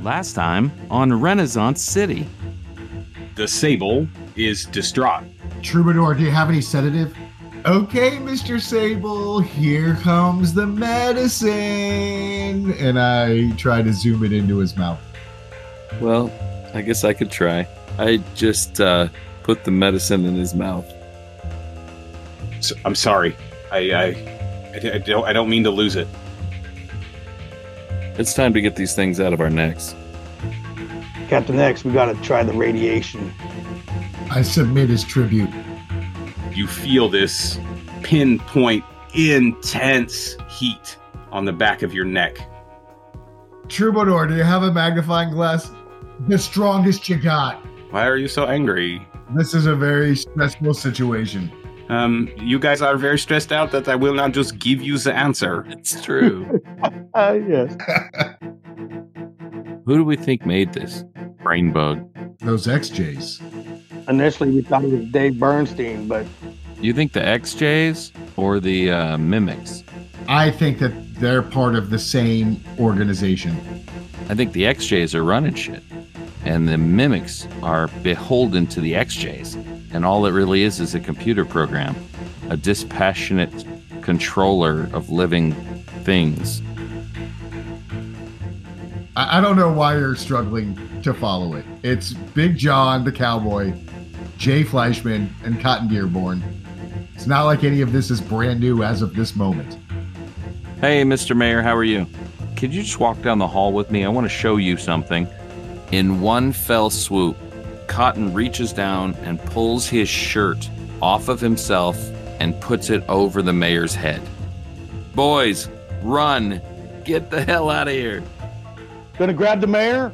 Last time on Renaissance City. The Sable is distraught. Troubadour, do you have any sedative? Okay, Mr. Sable, here comes the medicine. And I try to zoom it into his mouth. Well, I guess I could try. I just uh, put the medicine in his mouth. So, I'm sorry. I, I, I, I don't. I don't mean to lose it. It's time to get these things out of our necks. Captain X, we gotta try the radiation. I submit his tribute. You feel this pinpoint, intense heat on the back of your neck. Troubadour, do you have a magnifying glass? The strongest you got. Why are you so angry? This is a very stressful situation. Um, you guys are very stressed out that I will not just give you the answer. It's true. Uh, yes. Who do we think made this? Brain bug. Those XJs. Initially, we thought it was Dave Bernstein, but You think the XJs or the uh, mimics? I think that they're part of the same organization. I think the XJs are running shit. And the mimics are beholden to the XJs. And all it really is is a computer program, a dispassionate controller of living things. I, I don't know why you're struggling to follow it. It's Big John, the cowboy, Jay Fleischman, and Cotton Dearborn. It's not like any of this is brand new as of this moment. Hey, Mr. Mayor, how are you? Could you just walk down the hall with me? I want to show you something. In one fell swoop, Cotton reaches down and pulls his shirt off of himself and puts it over the mayor's head. Boys, run! Get the hell out of here! gonna grab the mayor.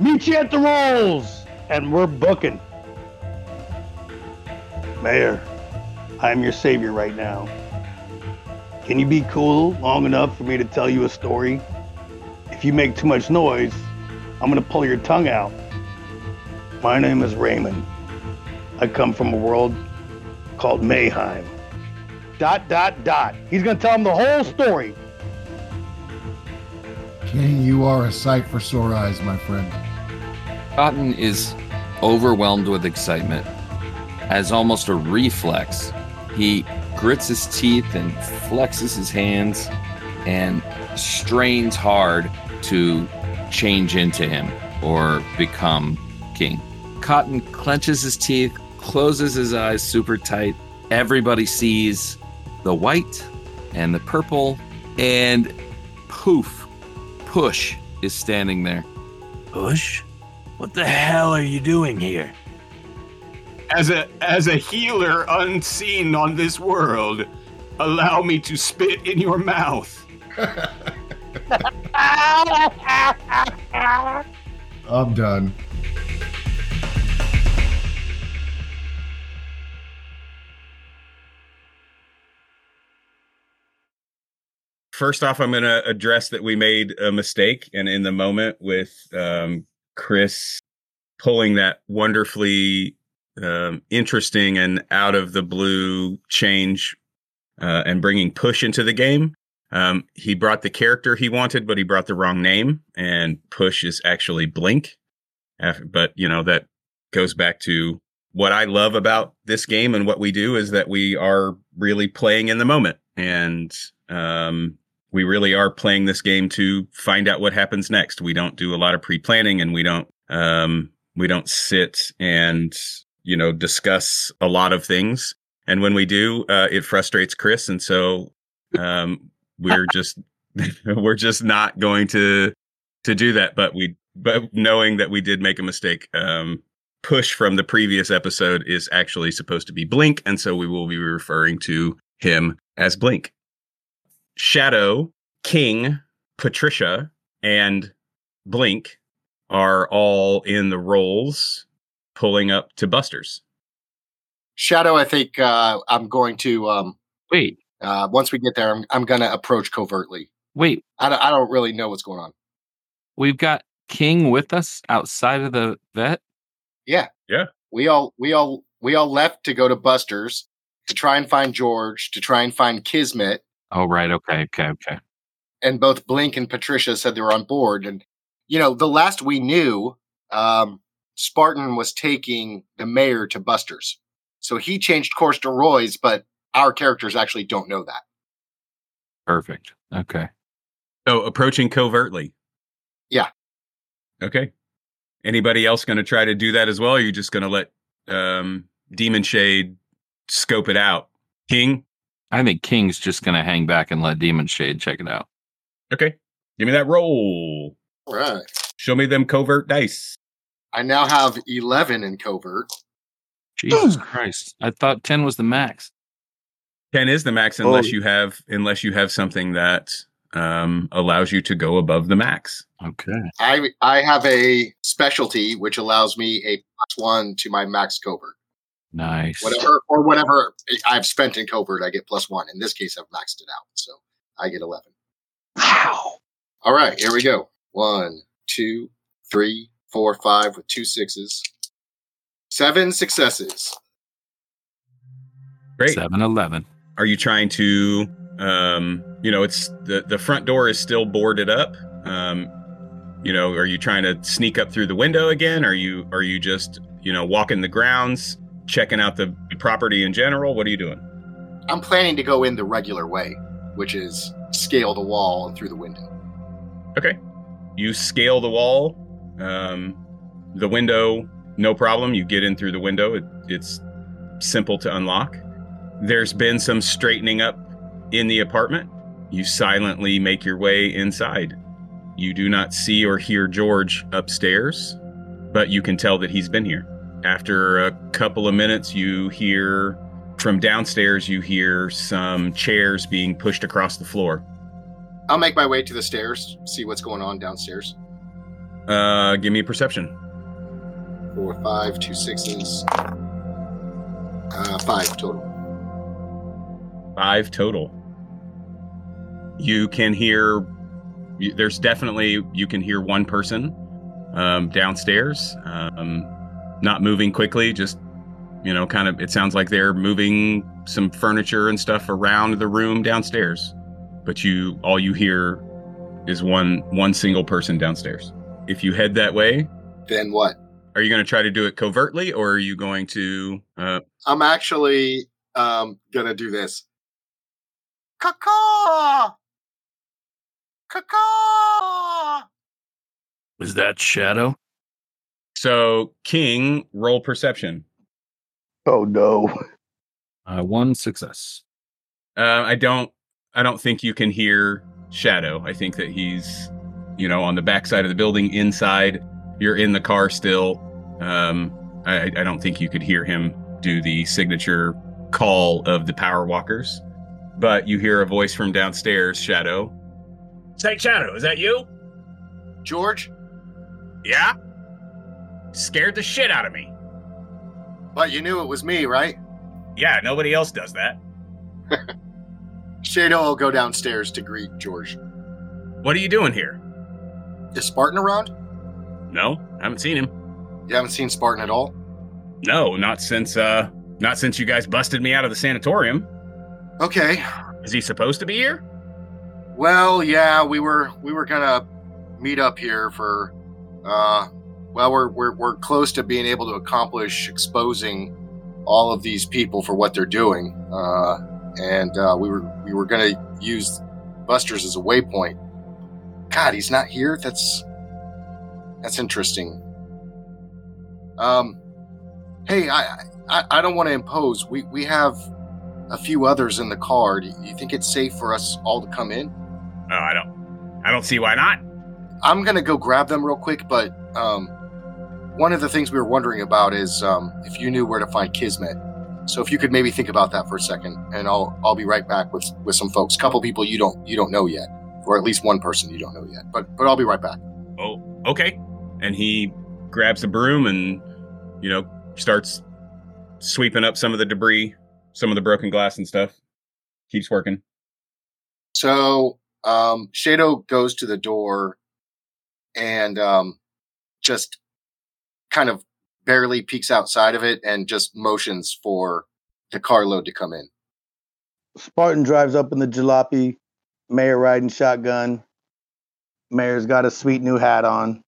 Meet you at the rolls, and we're booking. Mayor, I'm your savior right now. Can you be cool long enough for me to tell you a story? If you make too much noise, I'm gonna pull your tongue out. My name is Raymond. I come from a world called Mayheim. Dot, dot, dot. He's gonna tell him the whole story. King, you are a sight for sore eyes, my friend. Cotton is overwhelmed with excitement. As almost a reflex, he grits his teeth and flexes his hands and strains hard to change into him or become king. Cotton clenches his teeth, closes his eyes super tight. Everybody sees the white and the purple, and poof, Push is standing there. Push? What the hell are you doing here? As a as a healer unseen on this world, allow me to spit in your mouth. I'm done. First off, I'm going to address that we made a mistake, and in the moment with um, Chris pulling that wonderfully um, interesting and out of the blue change uh, and bringing push into the game. Um, he brought the character he wanted, but he brought the wrong name, and push is actually Blink. But you know that goes back to what I love about this game and what we do is that we are really playing in the moment, and um, we really are playing this game to find out what happens next. We don't do a lot of pre-planning, and we don't um, we don't sit and you know discuss a lot of things. And when we do, uh, it frustrates Chris, and so um, we're just we're just not going to to do that. But we but knowing that we did make a mistake. Um, push from the previous episode is actually supposed to be Blink, and so we will be referring to him as Blink. Shadow, King, Patricia, and Blink are all in the roles pulling up to Buster's. Shadow, I think uh, I'm going to um, Wait, uh, once we get there, I'm, I'm going to approach covertly. wait. I don't, I don't really know what's going on. We've got King with us outside of the vet. Yeah, Yeah. We all we all we all left to go to Buster's, to try and find George, to try and find Kismet, Oh, right. Okay. Okay. Okay. and both Blink and Patricia said they were on board. And you know, the last we knew, um, Spartan was taking the mayor to Buster's, so he changed course to Roy's, but our characters actually don't know that. Perfect. Okay. So approaching covertly. Yeah. Okay. Anybody else going to try to do that as well? Or are you just going to let um, Demon Shade scope it out? King. I think King's just going to hang back and let Demon Shade check it out. Okay. Give me that roll. All right. Show me them covert dice. I now have eleven in covert. Jesus Christ. I thought 10 was the max. Ten is the max unless Oh. you have unless you have something that um, allows you to go above the max. Okay. I I have a specialty which allows me a plus one to my max covert. Nice. Whatever or whatever I've spent in covert, I get plus one. In this case, I've maxed it out, so I get eleven. Wow. All right, here we go. One, two, three, four, five with two sixes. Seven successes. Great. 7 11. Are you trying to um, you know, it's the the front door is still boarded up. Um, you know, are you trying to sneak up through the window again? Are you are you just, you know, walking the grounds, checking out the property in general? What are you doing? I'm planning to go in the regular way, which is scale the wall and through the window. Okay. You scale the wall, um, the window, no problem. You get in through the window. It, it's simple to unlock. There's been some straightening up in the apartment. You silently make your way inside. You do not see or hear George upstairs, but you can tell that he's been here. After a couple of minutes, you hear from downstairs, you hear some chairs being pushed across the floor. I'll make my way to the stairs, see what's going on downstairs. Uh, give me a perception. Four, five, two sixes. Uh, five total. Five total. You can hear. There's definitely you can hear one person um, downstairs, um, not moving quickly. Just you know, kind of. It sounds like they're moving some furniture and stuff around the room downstairs, but you all you hear is one one single person downstairs. If you head that way, Then what? are you going to try to do it covertly, or are you going to? Uh, I'm actually um gonna do this. Caw Caw Is that Shadow? So King, roll perception. Oh no. Uh, one success. Uh, I don't. I don't think you can hear Shadow. I think that he's, you know, on the backside of the building. Inside, you're in the car still. Um, I, I don't think you could hear him do the signature call of the Power Walkers. But you hear a voice from downstairs. Shadow. Say, Shadow, is that you? George, Yeah. Scared the shit out of me. but you knew it was me, right? Yeah, nobody else does that. Shadow will go downstairs to greet George. What are you doing here? Is Spartan around? No, I haven't seen him. You haven't seen Spartan at all? No, not since uh not since you guys busted me out of the sanatorium. Okay. Is he supposed to be here? Well, yeah, we were we were gonna meet up here for uh well we're we're we're close to being able to accomplish exposing all of these people for what they're doing. Uh and uh we were we were gonna use Busters as a waypoint. God, he's not here? That's that's interesting. Um hey, I I, I don't want to impose. We we have a few others in the car. Do you think it's safe for us all to come in? Oh, I don't I don't see why not. I'm gonna go grab them real quick, but um, one of the things we were wondering about is um, if you knew where to find Kismet. So if you could maybe think about that for a second, and I'll I'll be right back with with some folks, couple people you don't you don't know yet, or at least one person you don't know yet. But but I'll be right back. Oh, okay. And he grabs a broom and you know, starts sweeping up some of the debris, some of the broken glass and stuff. Keeps working. So um, Shadow goes to the door and um, just kind of barely peeks outside of it and just motions for the carload to come in. Spartan drives up in the jalopy. Mayor riding shotgun. Mayor's got a sweet new hat on.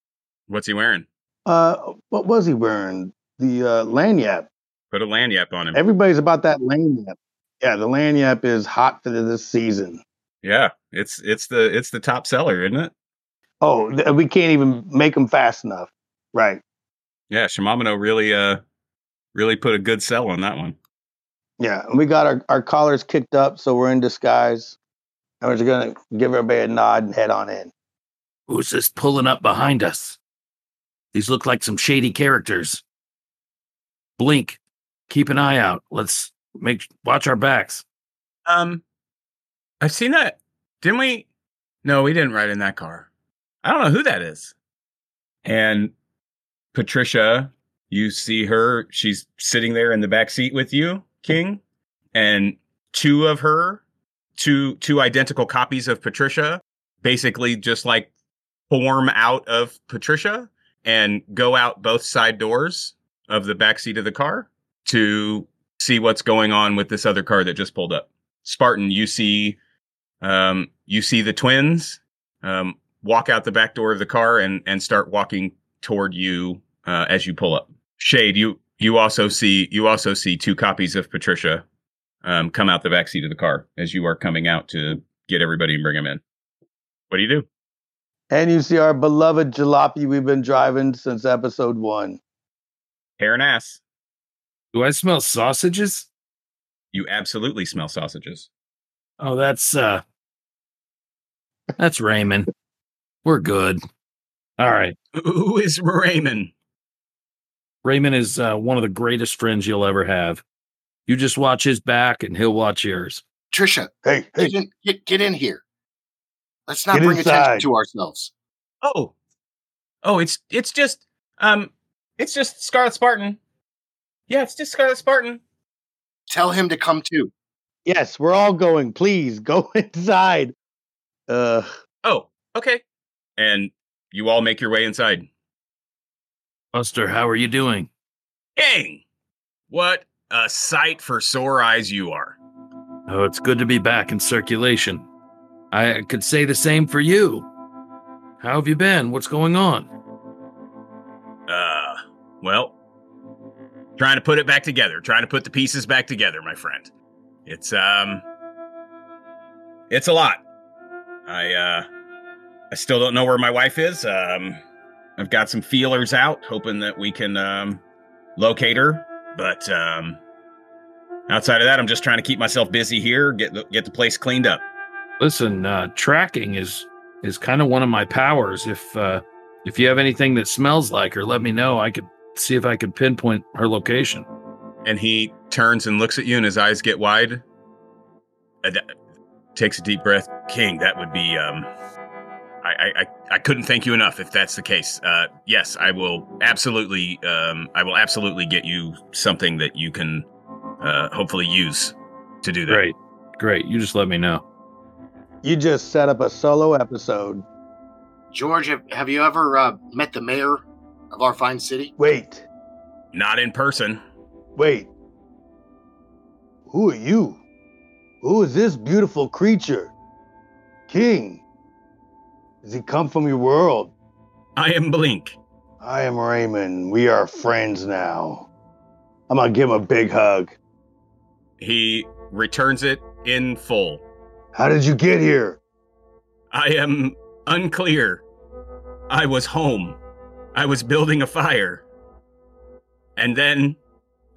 What's he wearing? Uh, what was he wearing? The uh, lanyap. Put a lanyap on him. Everybody's about that lanyap. Yeah, the lanyap is hot for this season. yeah, it's it's the it's the top seller, isn't it? Oh, th- we can't even make them fast enough. Right. Yeah, Shimamino really uh really put a good sell on that one. Yeah, we got our, our collars kicked up, so we're in disguise. And we're just gonna give everybody a nod and head on in. Who's this pulling up behind us? These look like some shady characters. Blink. Keep an eye out. Let's make watch our backs. Um, I've seen that. Didn't we? No, we didn't ride in that car. I don't know who that is. And Patricia, you see her. She's sitting there in the back seat with you, King, and two of her, two two identical copies of Patricia, basically just like form out of Patricia and go out both side doors of the back seat of the car to see what's going on with this other car that just pulled up. Spartan, you see, um, you see the twins um, walk out the back door of the car and and start walking toward you uh, as you pull up. Shade, you you also see you also see two copies of Patricia um, come out the back seat of the car as you are coming out to get everybody and bring them in. What do you do? And you see our beloved jalopy we've been driving since episode one. Hair and ass. Do I smell sausages? You absolutely smell sausages. Oh, that's uh that's Raymond. We're good. All right. Who is Raymond? Raymond is uh, one of the greatest friends you'll ever have. You just watch his back and he'll watch yours. Trisha, Hey, hey, get in, get, get in here. Let's not Get bring inside. attention to ourselves. Oh, oh, it's it's just um, it's just Scarlet Spartan. Yeah, it's just Scarlet Spartan. Tell him to come too. yes, we're all going. Please go inside. Uh, Oh, okay. And you all make your way inside. Buster, how are you doing? Dang! What a sight for sore eyes you are. Oh, it's good to be back in circulation. I could say the same for you. How have you been? What's going on? Uh, well, trying to put it back together, trying to put the pieces back together, my friend. It's um, it's a lot. I uh, I still don't know where my wife is. Um, I've got some feelers out, hoping that we can um, locate her. But um, outside of that, I'm just trying to keep myself busy here, get the, get the place cleaned up. Listen, uh, tracking is is kind of one of my powers. If uh, if you have anything that smells like her, let me know. I could see if I could pinpoint her location. and he turns and looks at you and his eyes get wide Uh, th- takes a deep breath king that would be um I, I I- I couldn't thank you enough if that's the case. Uh, yes, I will absolutely. Um, I will absolutely get you something that you can uh, hopefully use to do that. Great, great. You just let me know. you just set up a solo episode. George, have, have you ever uh, met the mayor of our fine city? Wait, Not in person. wait. Who are you? Who is this beautiful creature? King. Does he come from your world? I am Blink. I am Raymond. We are friends now. I'm gonna give him a big hug. He returns it in full. How did you get here? I am unclear. I was home. I was building a fire. And then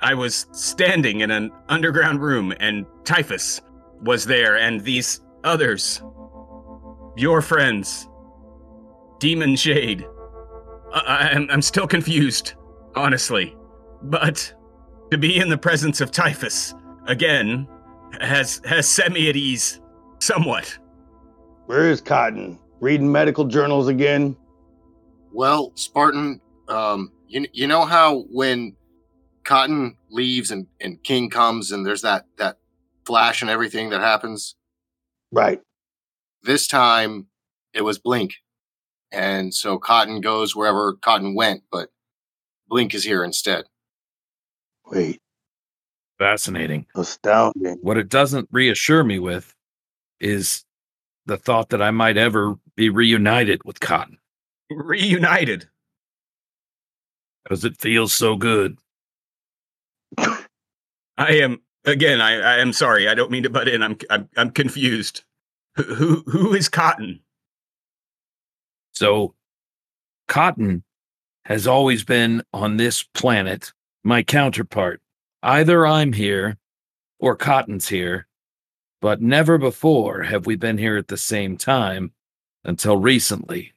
I was standing in an underground room, and Typhus was there, and these others. Your friends. Demon Shade. I- I'm, I'm still confused, honestly. But to be in the presence of Typhus again has, has set me at ease somewhat. Where is Cotton? Reading medical journals again? Well, Spartan, um, you, you know how when Cotton leaves and, and King comes and there's that, that flash and everything that happens? Right. This time it was Blink. And so Cotton goes wherever Cotton went, but Blink is here instead. Wait. Fascinating. Astounding. What it doesn't reassure me with is the thought that I might ever be reunited with Cotton, Reunited. because it feels so good. I am again. I, I am sorry. I don't mean to butt in. I'm I'm, I'm confused. Who, who who is Cotton? So, Cotton has always been on this planet my counterpart. Either I'm here or Cotton's here, but never before have we been here at the same time until recently.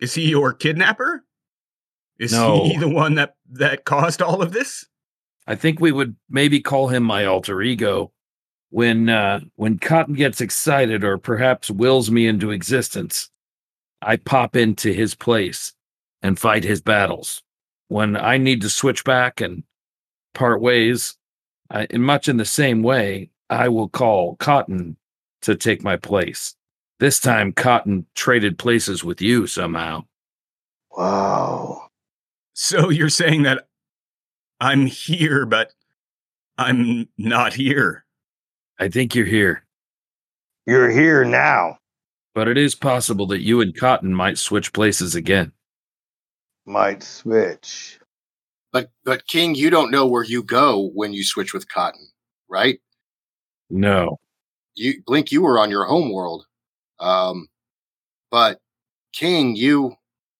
Is he your kidnapper? Is No. he the one that that caused all of this? I think we would maybe call him my alter ego. When uh, when Cotton gets excited or perhaps wills me into existence, I pop into his place and fight his battles. When I need to switch back and part ways, I, in much in the same way, I will call Cotton to take my place. This time, Cotton traded places with you somehow. Wow. So you're saying that I'm here, but I'm not here. I think you're here, You're here now. But it is possible that you and Cotton might switch places again. Might switch. But but King, you don't know where you go when you switch with Cotton, right? No. You Blink, you were on your home world. Um but King, you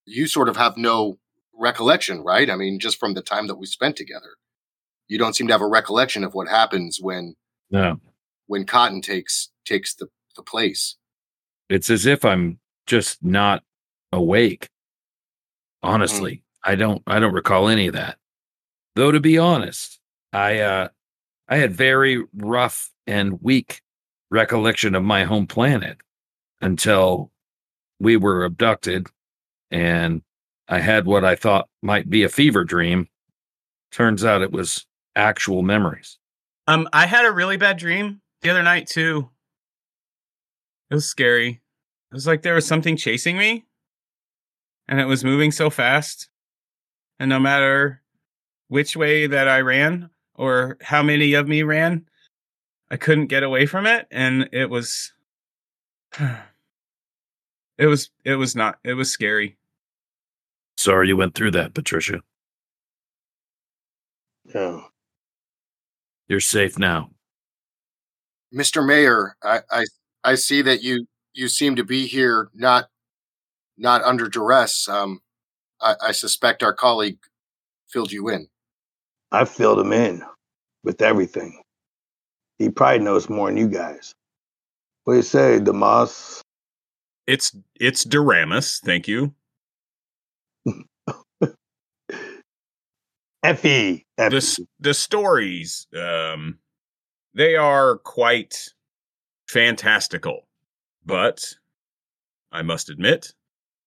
you sort of have no recollection, right? I mean, just from the time that we spent together. You don't seem to have a recollection of what happens when No. when Cotton takes takes the, the place. It's as if I'm just not awake. Honestly, I don't I don't recall any of that. Though to be honest, I uh I had very rough and weak recollection of my home planet until we were abducted and I had what I thought might be a fever dream. Turns out it was actual memories. Um, I had a really bad dream the other night too. It was scary. It was like there was something chasing me, and it was moving so fast. And no matter which way that I ran or how many of me ran, I couldn't get away from it, and it was. It was. It was not. It was scary. Sorry you went through that, Patricia. Yeah. You're safe now. Mr. Mayor, I, I I see that you you seem to be here not not under duress. Um, I, I suspect our colleague filled you in. I filled him in with everything. He probably knows more than you guys. What do you say, Damas? It's it's Doremus. Thank you. Effie. the Effie. s- the stories um they are quite fantastical but i must admit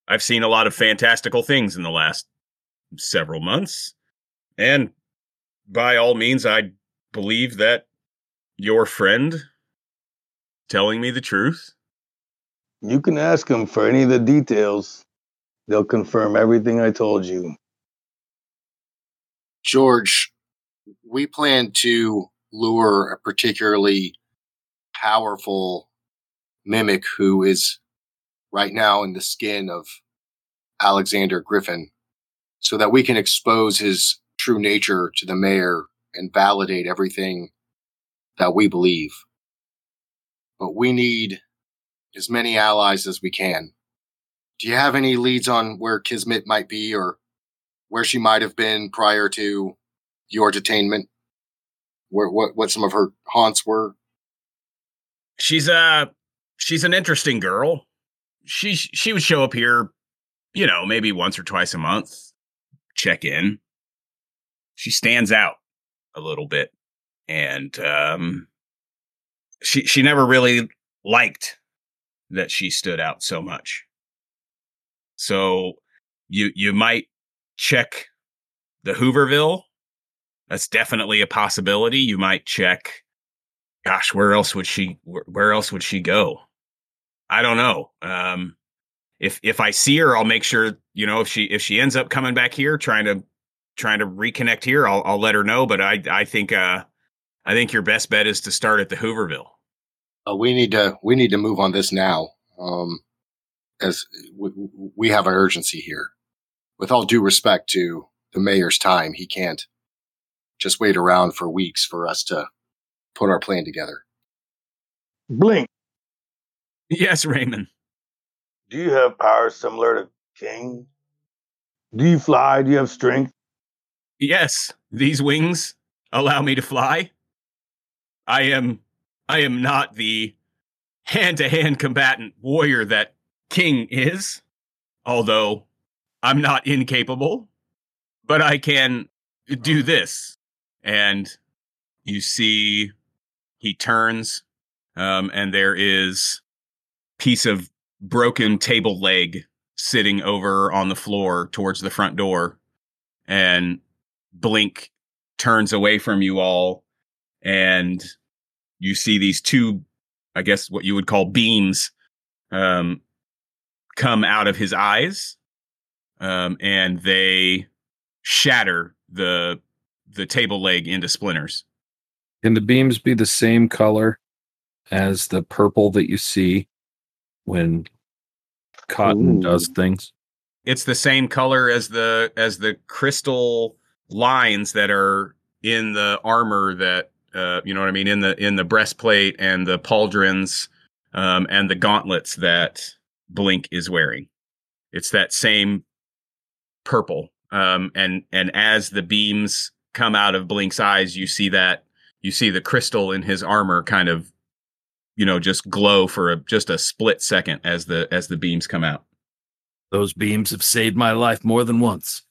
i've seen a lot of fantastical things in the last several months and by all means i believe that your friend telling me the truth You can ask him for any of the details. They'll confirm everything I told you. George, we plan to lure a particularly powerful mimic who is right now in the skin of Alexander Griffin so that we can expose his true nature to the mayor and validate everything that we believe. But we need as many allies as we can. Do you have any leads on where Kismet might be or where she might have been prior to your detainment? Where what what some of her haunts were? she's uh she's an interesting girl. She she would show up here you know maybe once or twice a month check in. She stands out a little bit and um she she never really liked that she stood out so much. So you you might check the hooverville. That's definitely a possibility. You might check gosh, where else would she where, else would she go? I don't know. Um if if I see her, I'll make sure, you know, if she if she ends up coming back here trying to trying to reconnect here, I'll I'll let her know, but I I think uh I think your best bet is to start at the Hooverville. Uh, we need to we need to move on this now. Um, as we, we have an urgency here. With all due respect to the mayor's time, he can't just wait around for weeks for us to put our plan together. Blink. Yes, Raymond. Do you have powers similar to King? Do you fly? Do you have strength? Yes, these wings allow me to fly. I am I am not the hand-to-hand combatant warrior that King is, although I'm not incapable, but I can do this. And you see he turns um, and there is piece of broken table leg sitting over on the floor towards the front door and blink turns away from you all and you see these two i guess what you would call beams um, come out of his eyes um, and they shatter the the table leg into splinters. Can the beams be the same color as the purple that you see when cotton Ooh. does things? it's the same color as the as the crystal lines that are in the armor that uh, you know what I mean in the in the breastplate and the pauldrons um, and the gauntlets that Blink is wearing. It's that same purple. Um, and and as the beams come out of Blink's eyes, you see that you see the crystal in his armor kind of you know just glow for a just a split second as the as the beams come out. Those beams have saved my life more than once.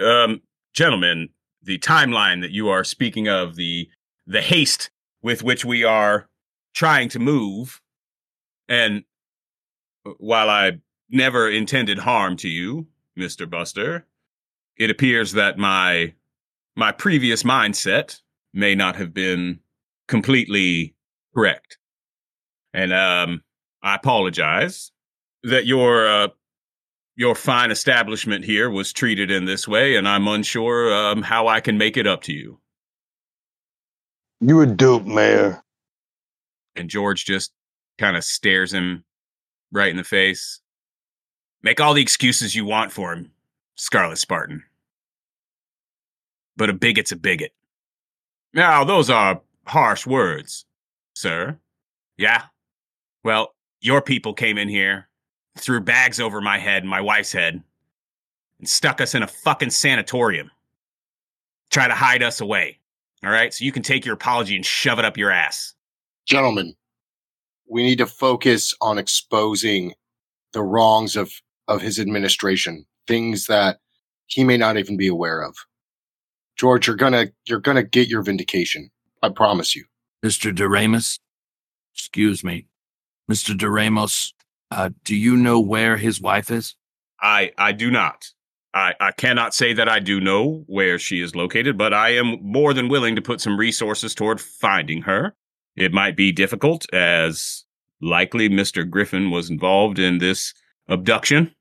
um, gentlemen, the timeline that you are speaking of, the the haste with which we are trying to move, and while I never intended harm to you, Mister Buster, it appears that my my previous mindset may not have been completely correct, and um, I apologize that your uh, your fine establishment here was treated in this way, and I'm unsure um, how I can make it up to you. You a dupe, Mayor. And George just kind of stares him right in the face. Make all the excuses you want for him, Scarlet Spartan. But a bigot's a bigot. Now, those are harsh words, sir. Yeah? Well, your people came in here, threw bags over my head and my wife's head, and stuck us in a fucking sanatorium. Try to hide us away. All right? So you can take your apology and shove it up your ass. Gentlemen, we need to focus on exposing the wrongs of, of his administration, things that he may not even be aware of. George, you're gonna you're gonna get your vindication. I promise you. Mr. Doremus, excuse me. Mr. Doremus, uh, do you know where his wife is? I I do not. I, I cannot say that I do know where she is located, but I am more than willing to put some resources toward finding her. It might be difficult, as likely Mr. Griffin was involved in this abduction.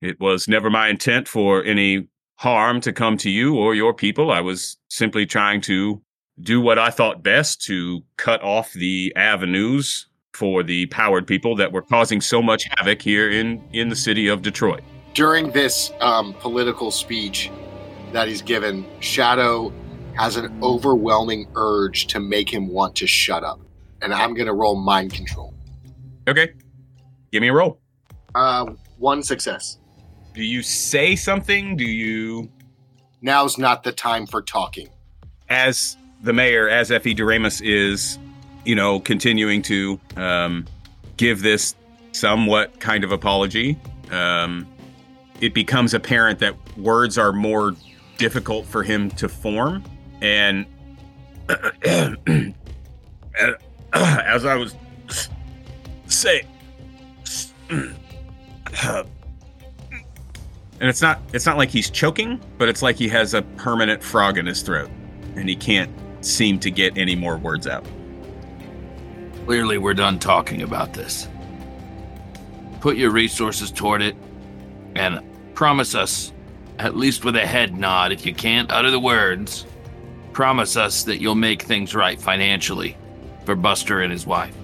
It was never my intent for any harm to come to you or your people. I was simply trying to do what I thought best to cut off the avenues for the powered people that were causing so much havoc here in, in the city of Detroit. During this um, political speech that he's given, Shadow has an overwhelming urge to make him want to shut up. And I'm gonna roll mind control. Okay. Give me a roll. Uh, one success. Do you say something? Do you, Now's not the time for talking. as the mayor, as Effie Doremus is, you know, continuing to um, give this somewhat kind of apology, um, it becomes apparent that words are more difficult for him to form. And as I was saying, and it's not it's not like he's choking, but it's like he has a permanent frog in his throat, and he can't seem to get any more words out. Clearly, we're done talking about this. Put your resources toward it and promise us, at least with a head nod, if you can't utter the words, promise us that you'll make things right financially for Buster and his wife.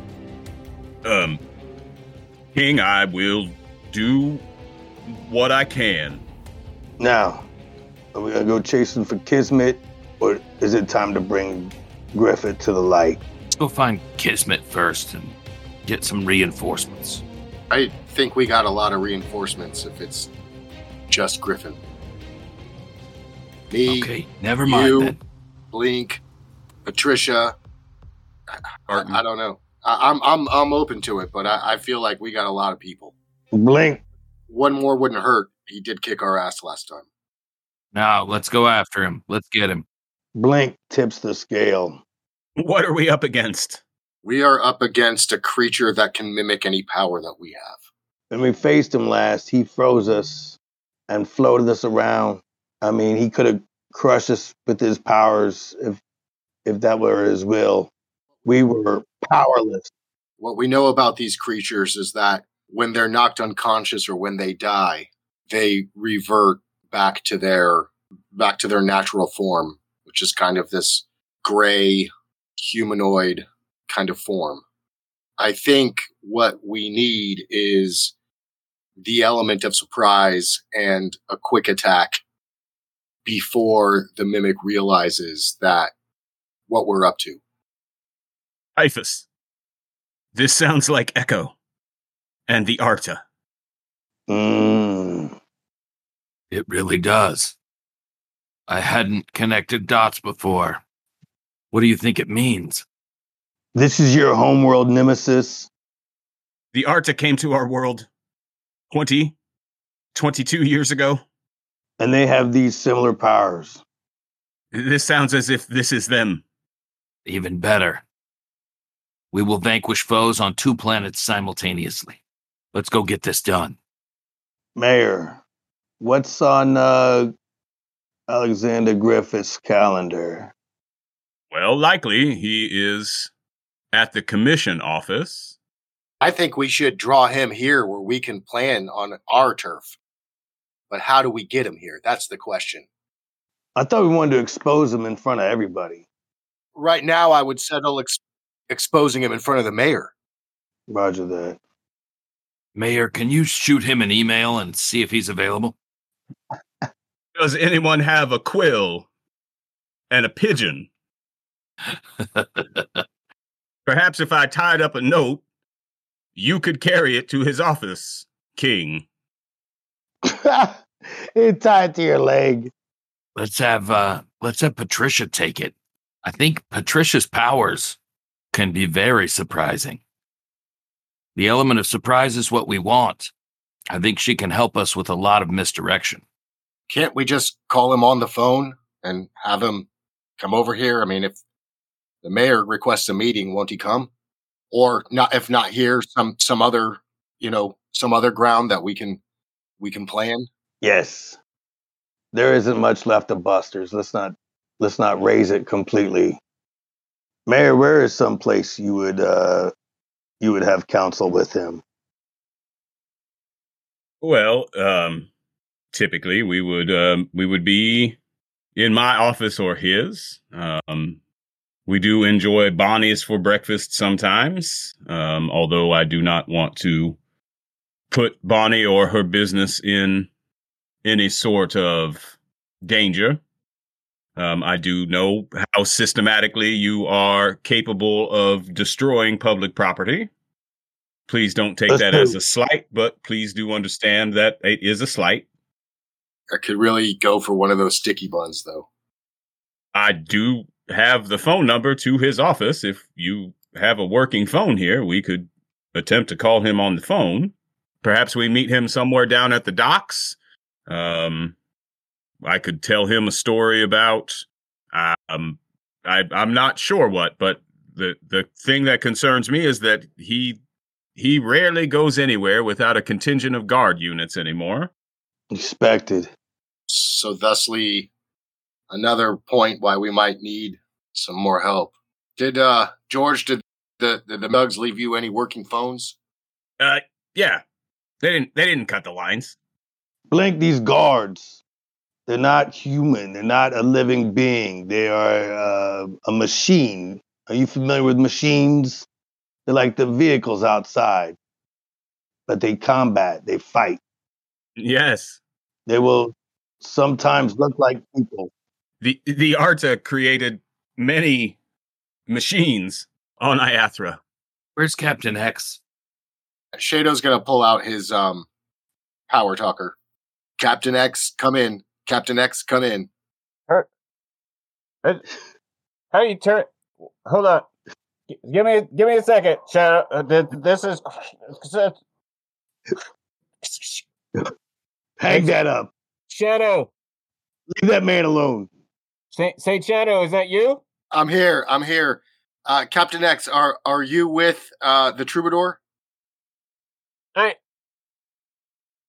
Um, King, I will do what I can. Now, are we gonna go chasing for Kismet, or is it time to bring Griffith to the light? Let's go find Kismet first and get some reinforcements. I think we got a lot of reinforcements if it's just Griffin. Me, Okay, never mind you- then. Blink, Patricia. I, Barton. I don't know. I, I'm I'm I'm open to it, but I, I feel like we got a lot of people. Blink. One more wouldn't hurt. He did kick our ass last time. Now, let's go after him. Let's get him. Blink tips the scale. What are we up against? We are up against a creature that can mimic any power that we have. When we faced him last, he froze us and floated us around. I mean, he could have crushed us with his powers if if that were his will. We were powerless. What we know about these creatures is that when they're knocked unconscious or when they die, they revert back to their back to their natural form, which is kind of this gray humanoid kind of form. I think what we need is the element of surprise and a quick attack before the mimic realizes that what we're up to. Typhus. This sounds like Echo and the Arta. Mm. It really does. I hadn't connected dots before. What do you think it means? This is your homeworld nemesis. The Arta came to our world 20, 22 years ago. and they have these similar powers. This sounds as if this is them. Even better. We will vanquish foes on two planets simultaneously. Let's go get this done. Mayor, what's on uh, Alexander Griffith's calendar? Well, likely he is at the commission office. I think we should draw him here where we can plan on our turf. But how do we get him here? That's the question. I thought we wanted to expose him in front of everybody. Right now, I would settle ex- exposing him in front of the mayor. Roger that. Mayor, can you shoot him an email and see if he's available? Does anyone have a quill and a pigeon? Perhaps if I tied up a note, you could carry it to his office, King. it's tied to your leg. let's have uh let's have Patricia take it. I think Patricia's powers can be very surprising. The element of surprise is what we want. I think she can help us with a lot of misdirection. Can't we just call him on the phone and have him come over here? I mean, if the mayor requests a meeting, won't he come? Or not? If not here, some some other you know some other ground that we can we can plan. Yes. There isn't much left of Buster's. Let's not let's not raise it completely. Mayor, where is some place you would uh you would have counsel with him? Well, um, typically we would um, we would be in my office or his. Um, we do enjoy Bonnie's for breakfast sometimes, um, although I do not want to put Bonnie or her business in any sort of danger. Um, I do know how systematically you are capable of destroying public property. Please don't take Let's that do- as a slight, but please do understand that it is a slight. I could really go for one of those sticky buns, though. I do have the phone number to his office. If you have a working phone here, we could attempt to call him on the phone. Perhaps we meet him somewhere down at the docks. Um, I could tell him a story about. Um, I, I'm not sure what, but the the thing that concerns me is that he he rarely goes anywhere without a contingent of guard units anymore. Expected. So, thusly, another point why we might need some more help. Did uh George? Did the did the Mugs leave you any working phones? Uh, yeah, they didn't they didn't cut the lines. Blink these guards. They're not human. They're not a living being. They are uh, a machine. Are you familiar with machines? They're like the vehicles outside, but they combat, they fight. Yes. They will sometimes look like people. The the Arta created many machines on Iathra. Where's Captain X? Shadow's gonna pull out his um power talker. Captain X, come in. Captain X, come in. How you turn? Hold on. G- Give me, give me a second, Shadow. Uh, th- this is. Hang that up. Shadow. Leave that man alone. Saint, Saint Shadow, is that you? I'm here. I'm here. Uh, Captain X, are are you with uh, the troubadour? I.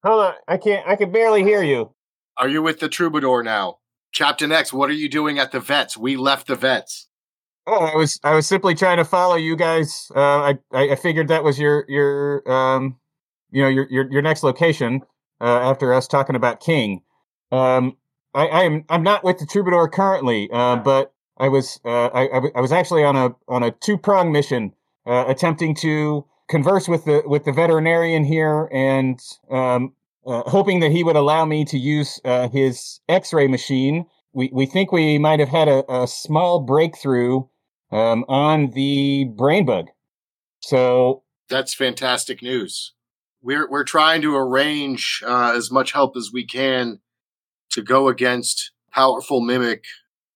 Hold on. I can't. I can barely hear you. Are you with the troubadour now? Captain X, what are you doing at the vets? We left the vets. Oh, I was. I was simply trying to follow you guys. Uh, I, I. I figured that was your. Your. Um. You know. Your. Your. Your next location. Uh, after us talking about King. Um. I. I am. I'm not with the troubadour currently. Uh. But I was. Uh. I. I, was actually on a. On a two prong mission. Uh. Attempting to converse with the with the veterinarian here and um uh, hoping that he would allow me to use uh, his X-ray machine. We we think we might have had a, a small breakthrough um, on the brain bug. So That's fantastic news. We're we're trying to arrange uh, as much help as we can to go against powerful mimic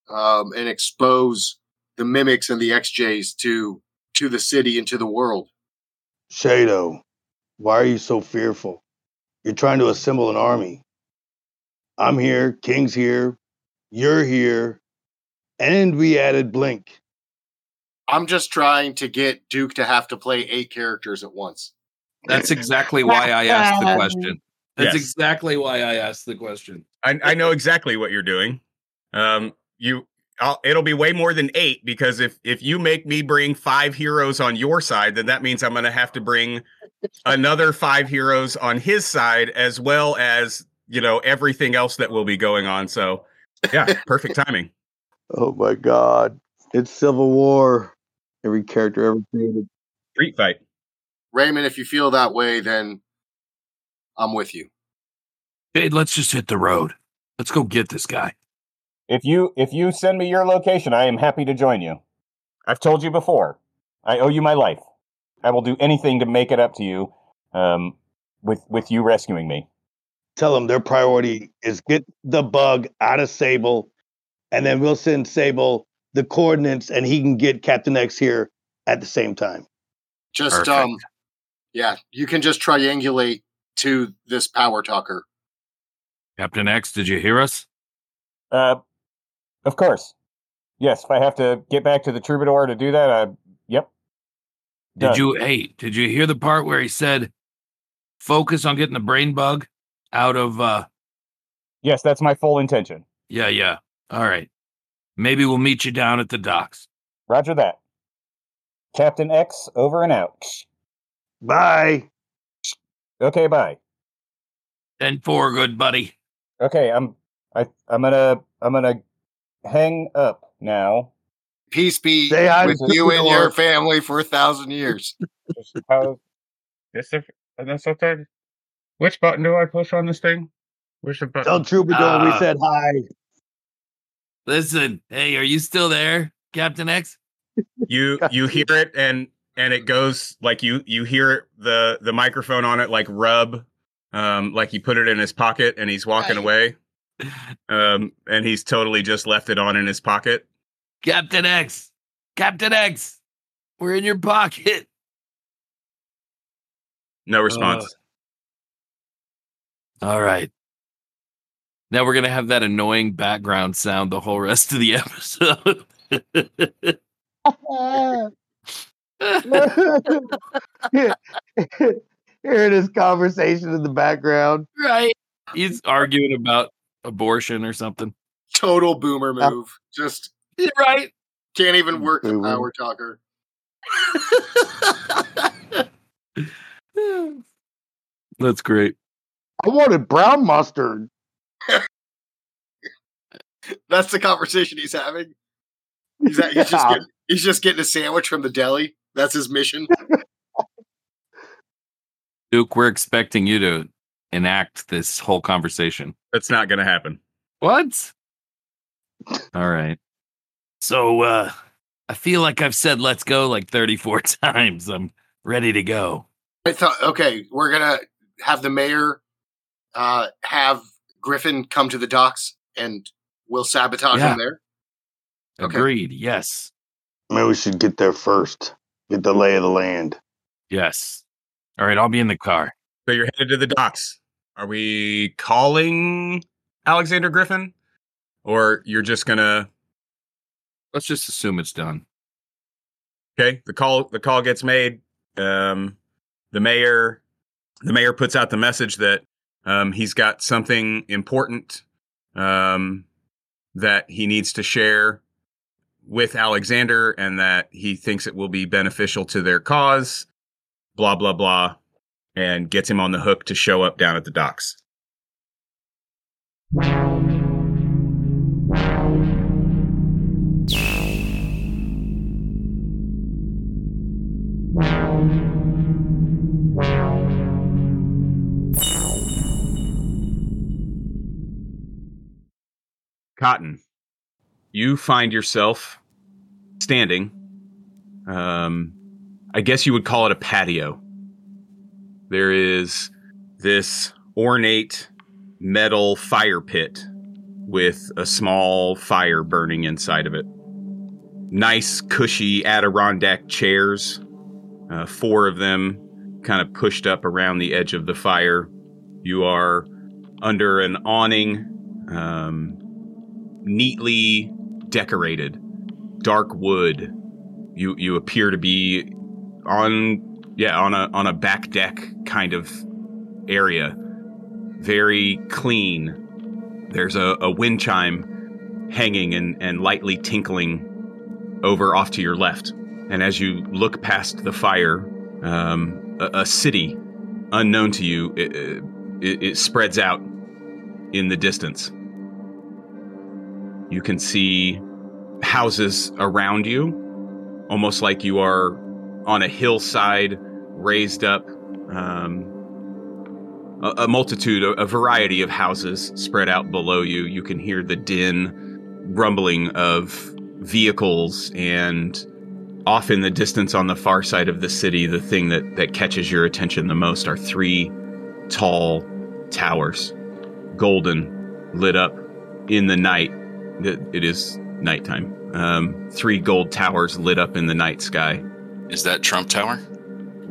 um, and expose the mimics and the XJs to to the city and to the world. Shadow, why are you so fearful? You're trying to assemble an army. I'm here, King's here, you're here, and we added Blink. I'm just trying to get Duke to have to play eight characters at once. That's exactly why I asked the question. That's Yes. exactly why I asked the question. I, I know exactly what you're doing. Um, you, I'll, it'll be way more than eight because if if you make me bring five heroes on your side, then that means I'm going to have to bring another five heroes on his side, as well as you know everything else that will be going on. So, yeah, perfect timing. Oh my god. It's Civil War. Every character ever created. Street fight. Raymond, if you feel that way, then I'm with you. Hey, let's just hit the road. Let's go get this guy. if you if you send me your location, I am happy to join you. I've told you before. I owe you my life. I will do anything to make it up to you. Um, with with you rescuing me. Tell them their priority is get the bug out of Sable, and then we'll send Sable the coordinates and he can get Captain X here at the same time. Just Perfect. um yeah, you can just triangulate to this power talker. Captain X, did you hear us? Uh, of course. Yes, if I have to get back to the troubadour to do that, uh, yep. Did you hey, did you hear the part where he said focus on getting the brain bug out of uh Yes, that's my full intention. yeah, yeah. All right. Maybe we'll meet you down at the docks. Roger that. Captain X, over and out. Bye. Okay, bye. Ten four, good buddy. Okay, I'm I I'm gonna I'm gonna hang up now. Peace be Say hi to with you and your Troubadour. family for a thousand years. Just how- This is that's okay. Which button do I push on this thing? Which the button? Tell Troubadour we Ah. said hi. Listen, hey, are you still there, Captain X? you you hear it and and it goes like you you hear the the microphone on it like rub um like he put it in his pocket and he's walking Right. away um and he's totally just left it on in his pocket Captain X. Captain X. We're in your pocket. no response All right. Now we're gonna have that annoying background sound the whole rest of the episode. Hearing this conversation in the background. right. He's arguing about abortion or something. Total boomer uh, move. Just Right. can't even mm, work the power talker. That's great. I wanted brown mustard. That's the conversation he's having. He's, at, he's just getting, he's just getting a sandwich from the deli. That's his mission. Duke, we're expecting you to enact this whole conversation. That's not going to happen. What? All right. So uh I feel like I've said let's go like 34 times. I'm ready to go. I thought, okay, we're gonna have the mayor uh, have Griffin come to the docks, and we'll sabotage Yeah. him there. Okay. Agreed. Yes. Maybe we should get there first. Get the lay of the land. Yes. All right, I'll be in the car. So you're headed to the docks. Are we calling Alexander Griffin? Or you're just gonna Let's just assume it's done. okay, the call the call gets made. Um the mayor the mayor puts out the message that um he's got something important um that he needs to share with Alexander and that he thinks it will be beneficial to their cause. Blah blah blah. And gets him on the hook to show up down at the docks. Cotton, you find yourself standing. Um, I guess you would call it a patio. There is this ornate metal fire pit with a small fire burning inside of it. Nice, cushy Adirondack chairs, uh, four of them kind of pushed up around the edge of the fire. You are under an awning, um, neatly decorated, dark wood. You you appear to be on yeah on a on a back deck kind of area, very clean. There's a, a wind chime hanging and, and lightly tinkling over off to your left. And as you look past the fire, um, a, a city unknown to you it, it, it spreads out in the distance. You can see houses around you, almost like you are on a hillside raised up. Um, a, a multitude, a, a variety of houses spread out below you. You can hear the din, rumbling of vehicles, and off in the distance on the far side of the city, the thing that, that catches your attention the most are three tall towers, golden, lit up in the night. It, it is nighttime. Um, three gold towers lit up in the night sky. Is that Trump Tower?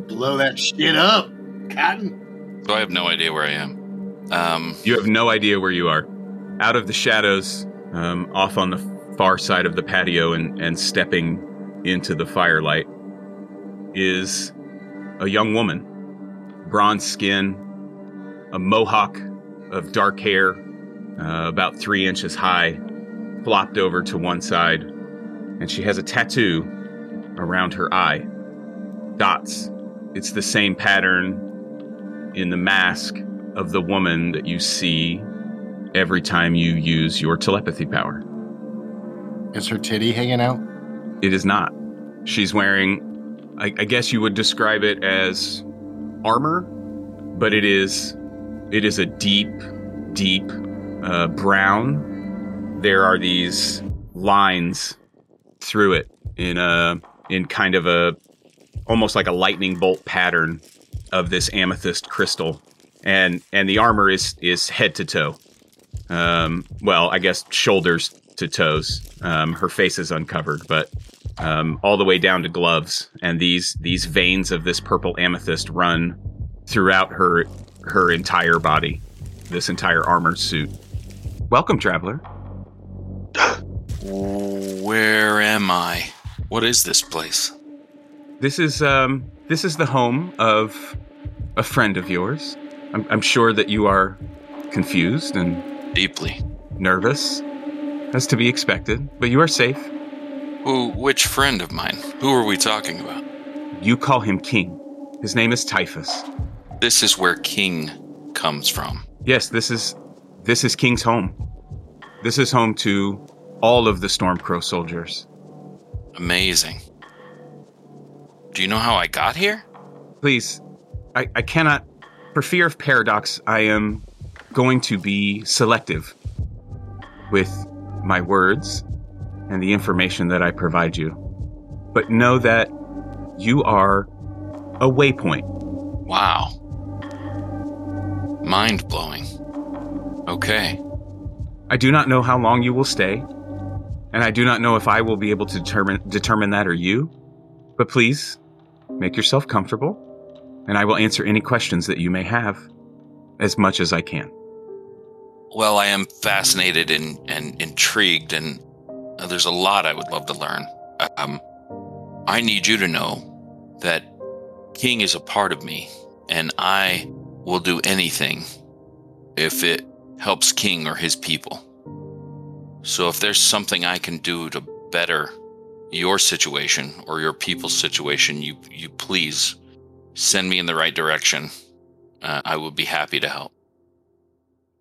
Blow that shit up, Cotton. So I have no idea where I am. Um, You have no idea where you are. Out of the shadows, um, off on the far side of the patio and, and stepping into the firelight, is a young woman. Bronze skin, a mohawk of dark hair, uh, about three inches high, flopped over to one side, and she has a tattoo around her eye. Dots. It's the same pattern in the mask of the woman that you see every time you use your telepathy power. Is her titty hanging out? It is not. She's wearing, I, I guess you would describe it as armor, but it is, it is a deep, deep uh, brown. There are these lines through it in a, in kind of a, almost like a lightning bolt pattern of this amethyst crystal, and and the armor is is head to toe. Um, well, I guess shoulders to toes. Um, her face is uncovered, but um, all the way down to gloves. And these these veins of this purple amethyst run throughout her her entire body, this entire armor suit. Welcome, traveler. Where am I? What is this place? This is um this is the home of a friend of yours. I'm, I'm sure that you are confused and Deeply. nervous, as to be expected, but you are safe. Who? Which friend of mine? Who are we talking about? You call him King. His name is Typhus. This is where King comes from. Yes, this is this is King's home. This is home to all of the Stormcrow soldiers. Amazing. Do you know how I got here? Please, I, I cannot, for fear of paradox, I am going to be selective with my words and the information that I provide you. But know that you are a waypoint. Wow. Mind blowing. Okay. I do not know how long you will stay, and I do not know if I will be able to determine determine that or you. But please, make yourself comfortable, and I will answer any questions that you may have as much as I can. Well, I am fascinated and, and intrigued, and uh, there's a lot I would love to learn. Um, I need you to know that King is a part of me, and I will do anything if it helps King or his people. So if there's something I can do to better your situation or your people's situation, you you please send me in the right direction. Uh, I would be happy to help.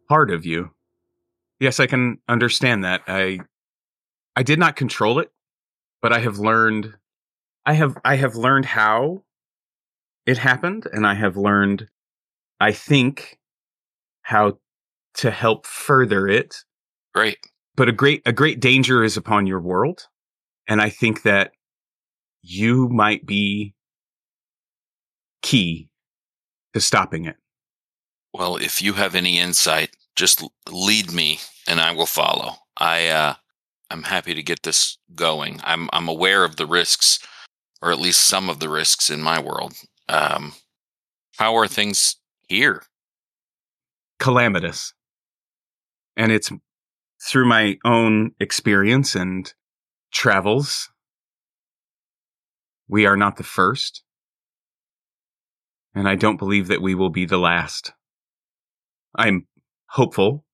Part of you. Yes, I can understand that. I I did not control it, but I have learned I have I have learned how it happened and I have learned I think how to help further it. Great. But a great a great danger is upon your world and I think that you might be key to stopping it. Well, if you have any insight, just lead me and I will follow. I uh I'm happy to get this going. I'm I'm aware of the risks or at least some of the risks in my world. Um how are things here? Calamitous. And it's through my own experience and travels. We are not the first. And I don't believe that we will be the last. I'm hopeful,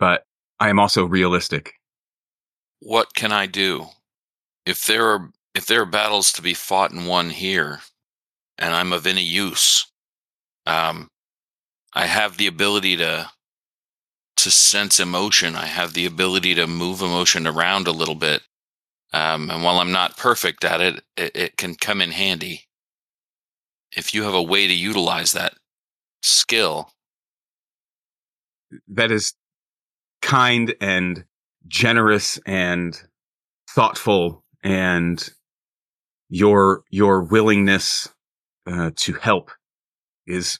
but I am also realistic. What can I do? If there are if there are battles to be fought and won here, and I'm of any use, um, I have the ability to to sense emotion. I have the ability to move emotion around a little bit. Um, and while I'm not perfect at it, it, it can come in handy. If you have a way to utilize that skill, That is kind and generous and thoughtful and your your willingness uh, to help is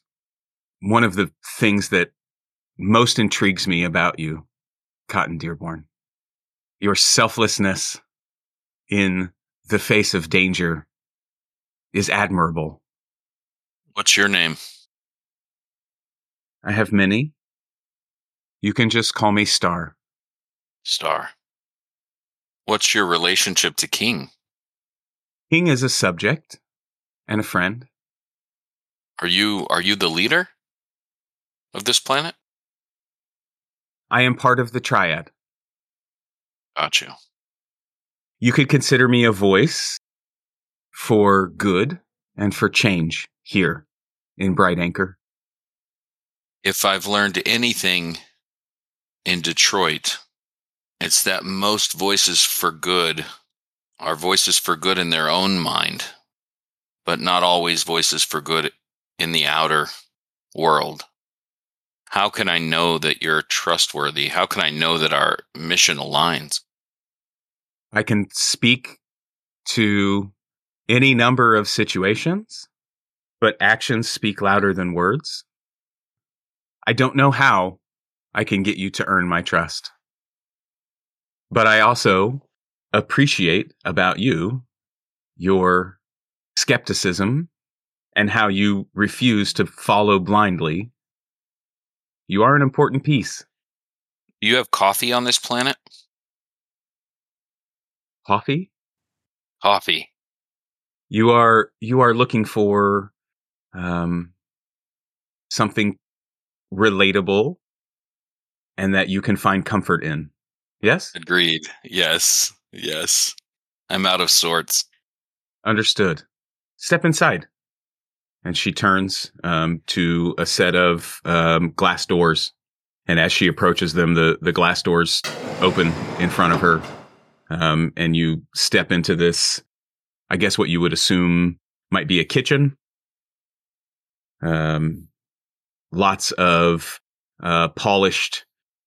one of the things that most intrigues me about you, Cotton Dearborn. Your selflessness in the face of danger is admirable. what's your name? I have many. You can just call me Star. Star. What's your relationship to King? King is a subject and a friend. Are you are you the leader of this planet? I am part of the triad. Got you. You could consider me a voice for good and for change here in Bright Anchor. If I've learned anything in Detroit, it's that most voices for good are voices for good in their own mind, but not always voices for good in the outer world. How can I know that you're trustworthy? How can I know that our mission aligns? I can speak to any number of situations, but actions speak louder than words. I don't know how I can get you to earn my trust. But I also appreciate about you your skepticism and how you refuse to follow blindly. You are an important piece. Do you have coffee on this planet? Coffee? Coffee. you are you are looking for um something relatable and that you can find comfort in yes Agreed. Yes. Yes. I'm out of sorts. understood step inside and she turns um, to a set of um, glass doors and as she approaches them, the the glass doors open in front of her, um, and you step into this. I guess what you would assume might be a kitchen. Um, lots of uh, polished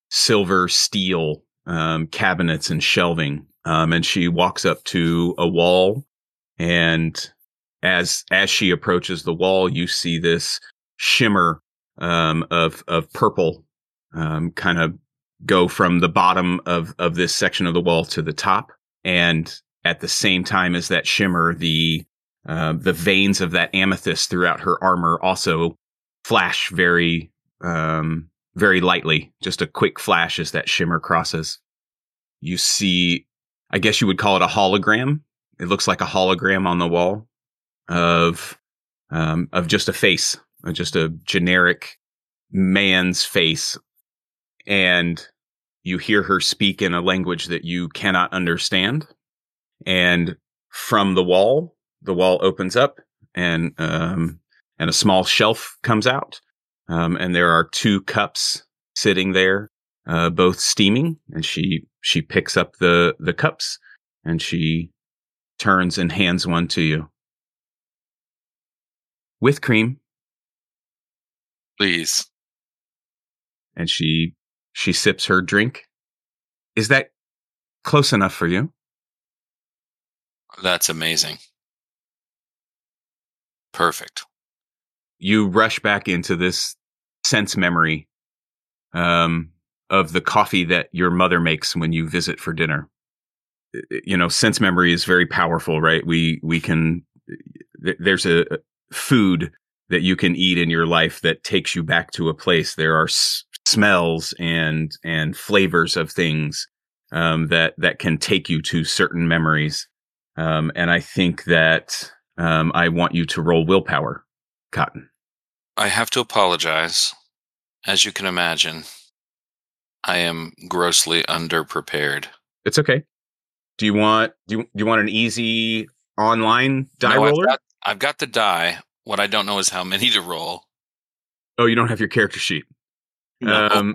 silver steel um, cabinets and shelving. Um, and she walks up to a wall, and as as she approaches the wall, you see this shimmer um, of of purple, um, kind of go from the bottom of of this section of the wall to the top, and at the same time as that shimmer, the uh, the veins of that amethyst throughout her armor also flash very um, very lightly, just a quick flash as that shimmer crosses. You see, I guess you would call it a hologram. It looks like a hologram on the wall of um, of just a face, uh, just a generic man's face, and you hear her speak in a language that you cannot understand. And from the wall, the wall opens up, and um, and a small shelf comes out, um, and there are two cups sitting there, uh, both steaming. And she she picks up the the cups and she turns and hands one to you with cream. Please. And she she sips her drink. Is that close enough for you? That's amazing. Perfect. You rush back into this sense memory um, of the coffee that your mother makes when you visit for dinner. You know, sense memory is very powerful, right? We we can there's a food that you can eat in your life that takes you back to a place. There are s- smells and and flavors of things um, that that can take you to certain memories. Um, and I think that um, I want you to roll willpower, Cotton. I have to apologize. As you can imagine, I am grossly underprepared. It's okay. Do you want do you, do you want an easy online die No, I've roller? got, I've got the die. What I don't know is how many to roll. oh, you don't have your character sheet. No. Um,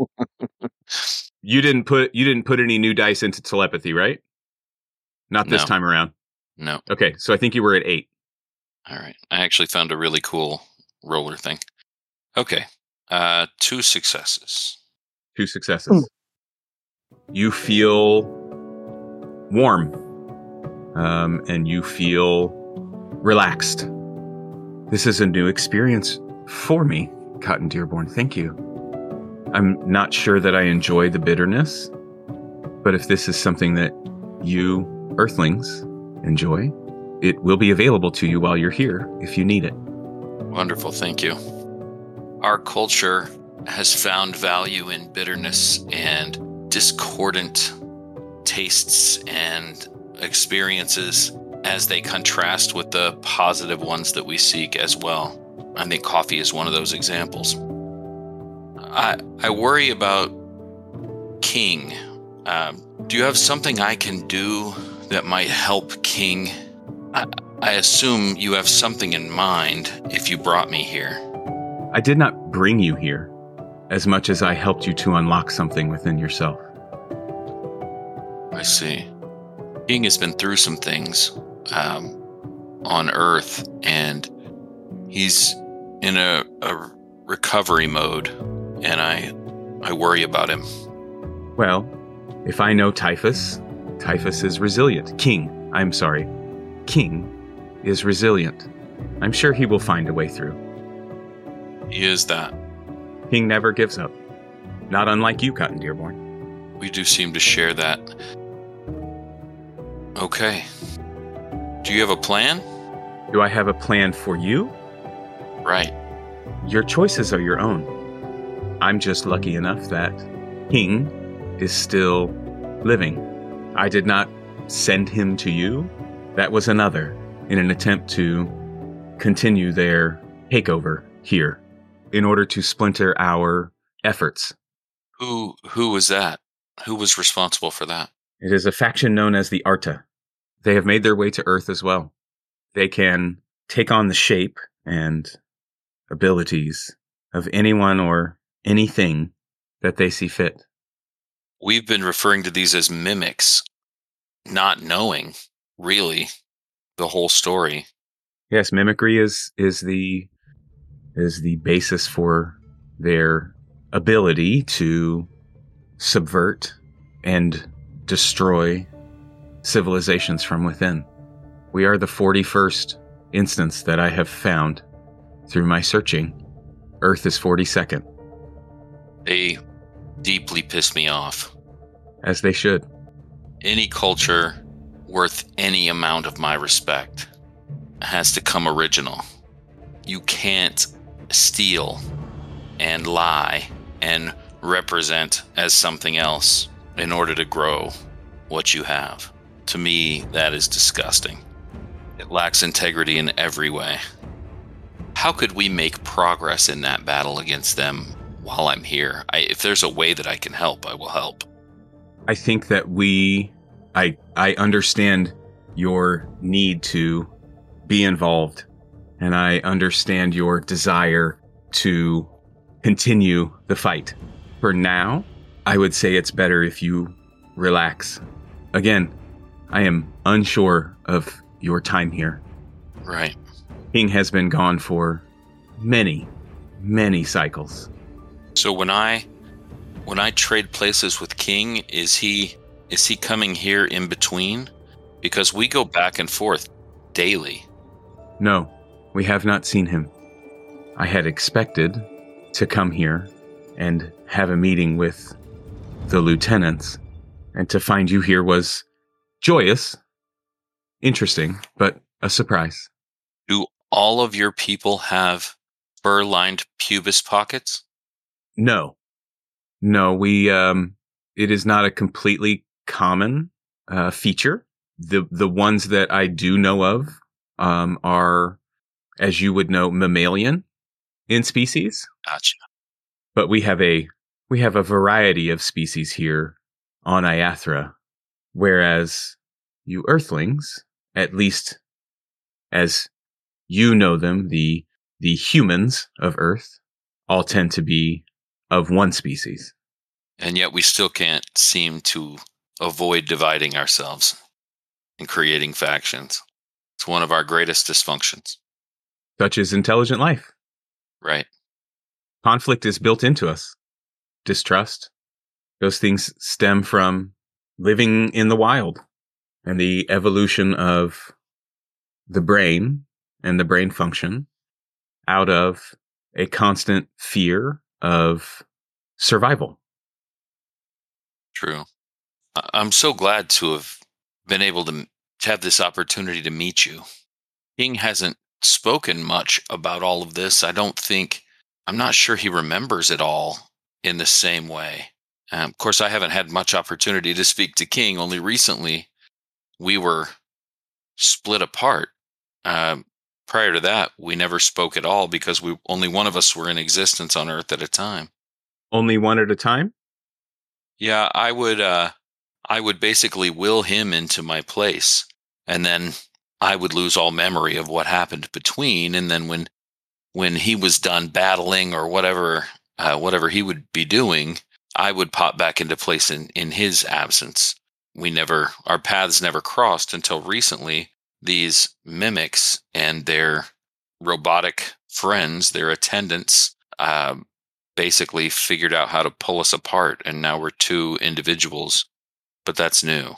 you didn't put you didn't put any new dice into telepathy, right? Not this No. time around. no. Okay, so I think you were at eight. All right. I actually found a really cool roller thing. Okay. Uh two successes. Two successes. You feel warm, um, and you feel relaxed. This is a new experience for me, Cotton Dearborn. Thank you. I'm not sure that I enjoy the bitterness, but if this is something that you Earthlings enjoy, it will be available to you while you're here if you need it. Wonderful. Thank you. Our culture has found value in bitterness and discordant tastes and experiences as they contrast with the positive ones that we seek as well. I think coffee is one of those examples. I, I worry about King. Um, do you have something I can do that might help King? I, I assume you have something in mind if you brought me here. I did not bring you here as much as I helped you to unlock something within yourself. I see. King has been through some things um, on Earth, and he's in a, a recovery mode, and I I worry about him. Well, if I know Typhus, Typhus is resilient. King, I'm sorry. King is resilient. I'm sure he will find a way through. He is that. King never gives up. Not unlike you, Cotton Dearborn. We do seem to share that. Okay. Do you have a plan? Do I have a plan for you? Right. Your choices are your own. I'm just lucky enough that King is still living. I did not send him to you. That was another in an attempt to continue their takeover here in order to splinter our efforts. Who who was that? Who was responsible for that? It is a faction known as the Arta. They have made their way to Earth as well. They can take on the shape and abilities of anyone or anything that they see fit. We've been referring to these as mimics, not knowing really the whole story. Yes, mimicry is is the is the basis for their ability to subvert and destroy civilizations from within. We are the 41st instance that I have found through my searching. Earth is 42nd, They deeply piss me off. as they should. Any culture worth any amount of my respect has to come original. You can't steal and lie and represent as something else in order to grow what you have. To me, that is disgusting. It lacks integrity in every way. How could we make progress in that battle against them while I'm here? I, if there's a way that I can help, I will help. I think that we I I understand your need to be involved and I understand your desire to continue the fight. For now, I would say it's better if you relax. Again, I am unsure of your time here. Right. King has been gone for many, many cycles. So when I when I trade places with King, is he is he coming here in between? Because we go back and forth daily. No, we have not seen him. I had expected to come here and have a meeting with the lieutenants, and to find you here was joyous, interesting, but a surprise. Do all of your people have fur-lined pubis pockets? No, no, we, um, it is not a completely common uh, feature. The, the ones that I do know of um, are, as you would know, mammalian in species. Gotcha. but we have a we have a variety of species here on Iathra, whereas you Earthlings, at least as you know them, the the humans of Earth, all tend to be of one species. And yet we still can't seem to avoid dividing ourselves and creating factions. It's one of our greatest dysfunctions. Such is intelligent life. Right. Conflict is built into us. Distrust. Those things stem from living in the wild and the evolution of the brain and the brain function out of a constant fear of survival. True. I'm so glad to have been able to, to have this opportunity to meet you. King hasn't spoken much about all of this. I don't think, I'm not sure he remembers it all in the same way. Um, of course, I haven't had much opportunity to speak to King. Only recently, we were split apart. Um, prior to that, we never spoke at all because we only one of us were in existence on Earth at a time. Only one at a time? Yeah, I would uh I would basically will him into my place and then I would lose all memory of what happened between and then when when he was done battling or whatever uh, whatever he would be doing, I would pop back into place in in his absence. We never our paths never crossed until recently these mimics and their robotic friends, their attendants, uh, basically figured out how to pull us apart and now we're two individuals but that's new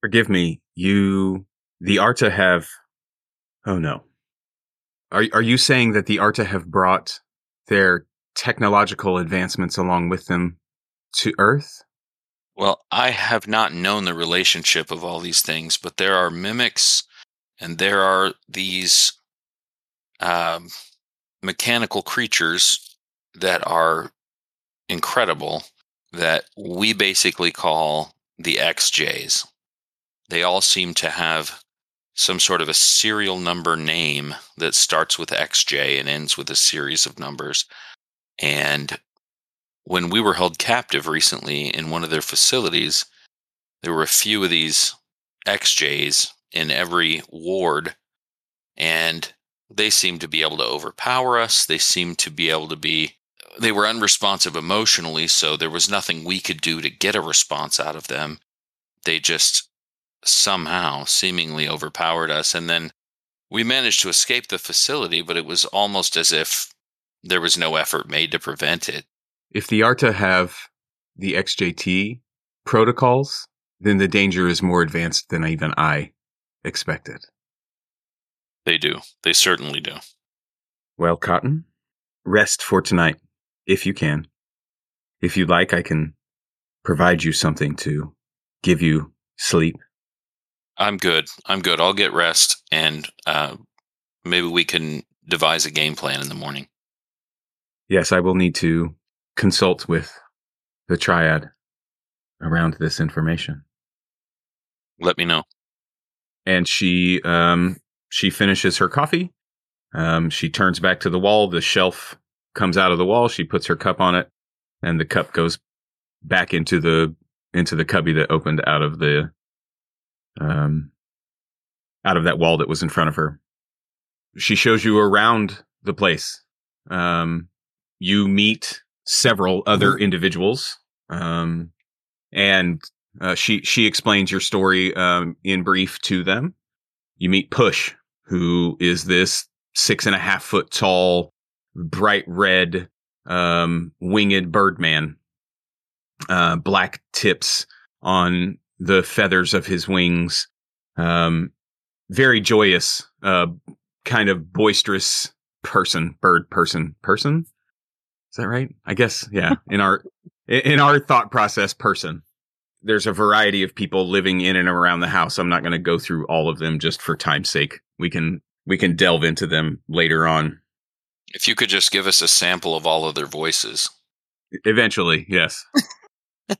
Forgive me, you, the Arta have, oh no. Are, are you saying that the Arta have brought their technological advancements along with them to Earth? well i have not known the relationship of all these things but there are mimics and there are these um, mechanical creatures that are incredible that we basically call the xjs they all seem to have some sort of a serial number name that starts with XJ and ends with a series of numbers. And when we were held captive recently in one of their facilities, there were a few of these XJs in every ward, and they seemed to be able to overpower us. They seemed to be able to be they were unresponsive emotionally, so there was nothing we could do to get a response out of them. They just somehow seemingly overpowered us. And then we managed to escape the facility, but it was almost as if there was no effort made to prevent it. If the Arta have the XJT protocols, then the danger is more advanced than even I expected. They do. They certainly do. Well, Cotton, rest for tonight, if you can. If you'd like, I can provide you something to give you sleep. I'm good. I'm good. I'll get rest, and uh, maybe we can devise a game plan in the morning. Yes, I will need to consult with the triad around this information. Let me know. And she um she finishes her coffee. Um she turns back to the wall, the shelf comes out of the wall, she puts her cup on it, and the cup goes back into the into the cubby that opened out of the um out of that wall that was in front of her. She shows you around the place. Um you meet several other individuals um and uh, she she explains your story um, in brief to them. You meet Push, who is this six and a half foot tall, bright red, um, winged birdman. Uh, black tips on the feathers of his wings. Um, very joyous, uh, kind of boisterous person, bird person, person. Is that right? I guess, yeah. In our in our thought process, person there's a variety of people living in and around the house. I'm not going to go through all of them just for time's sake. We can we can delve into them later on. If you could just give us a sample of all of their voices. Eventually, yes.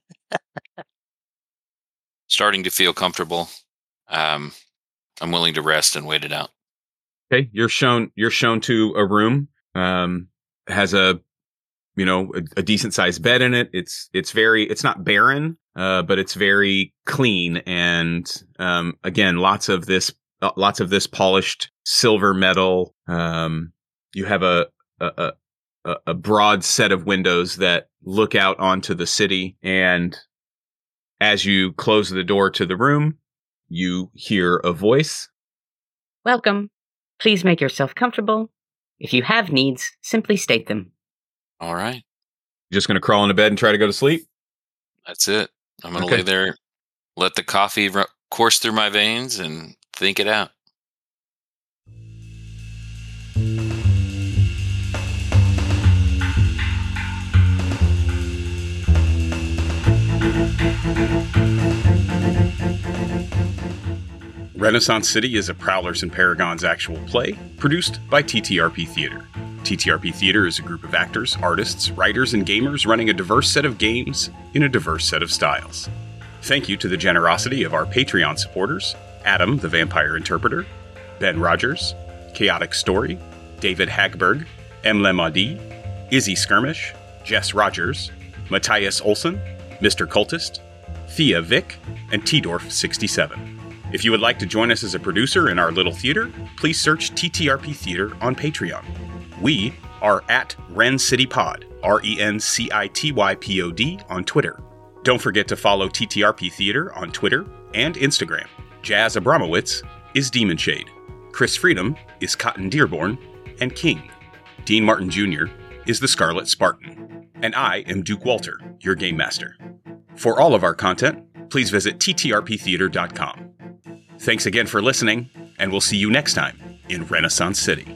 Starting to feel comfortable. Um, I'm willing to rest and wait it out. Okay, you're shown you're shown to a room. Um, has a you know a, a decent sized bed in it. It's it's very it's not barren, uh, but it's very clean and um, again, lots of this, uh, lots of this polished silver metal. Um, you have a, a a a broad set of windows that look out onto the city, and as you close the door to the room, you hear a voice. Welcome. Please make yourself comfortable. If you have needs, simply state them. All right. Just going to crawl into bed and try to go to sleep? That's it. I'm going to Okay. lay there, let the coffee ru- course through my veins and think it out. Renaissance City is a Prowlers and Paragons actual play produced by TTRP Theater. TTRP Theater is a group of actors, artists, writers, and gamers running a diverse set of games in a diverse set of styles. Thank you to the generosity of our Patreon supporters Adam, the Vampire Interpreter, Ben Rogers, Chaotic Story, David Hagberg, Madi, Izzy Skirmish, Jess Rogers, Matthias Olson, Mr. Cultist, Thea Vick, and T-Dorf67. If you would like to join us as a producer in our little theater, please search TTRP Theater on Patreon. We are at Ren City Pod, R E N C I T Y P O D, on Twitter. Don't forget to follow TTRP Theater on Twitter and Instagram. Jazz Abramowitz is Demon Shade. Chris Freedom is Cotton Dearborn, and King. Dean Martin Jr. is the Scarlet Spartan. And I am Duke Walter, your game master. For all of our content, please visit ttrptheater.com. Thanks again for listening, and we'll see you next time in Renaissance City.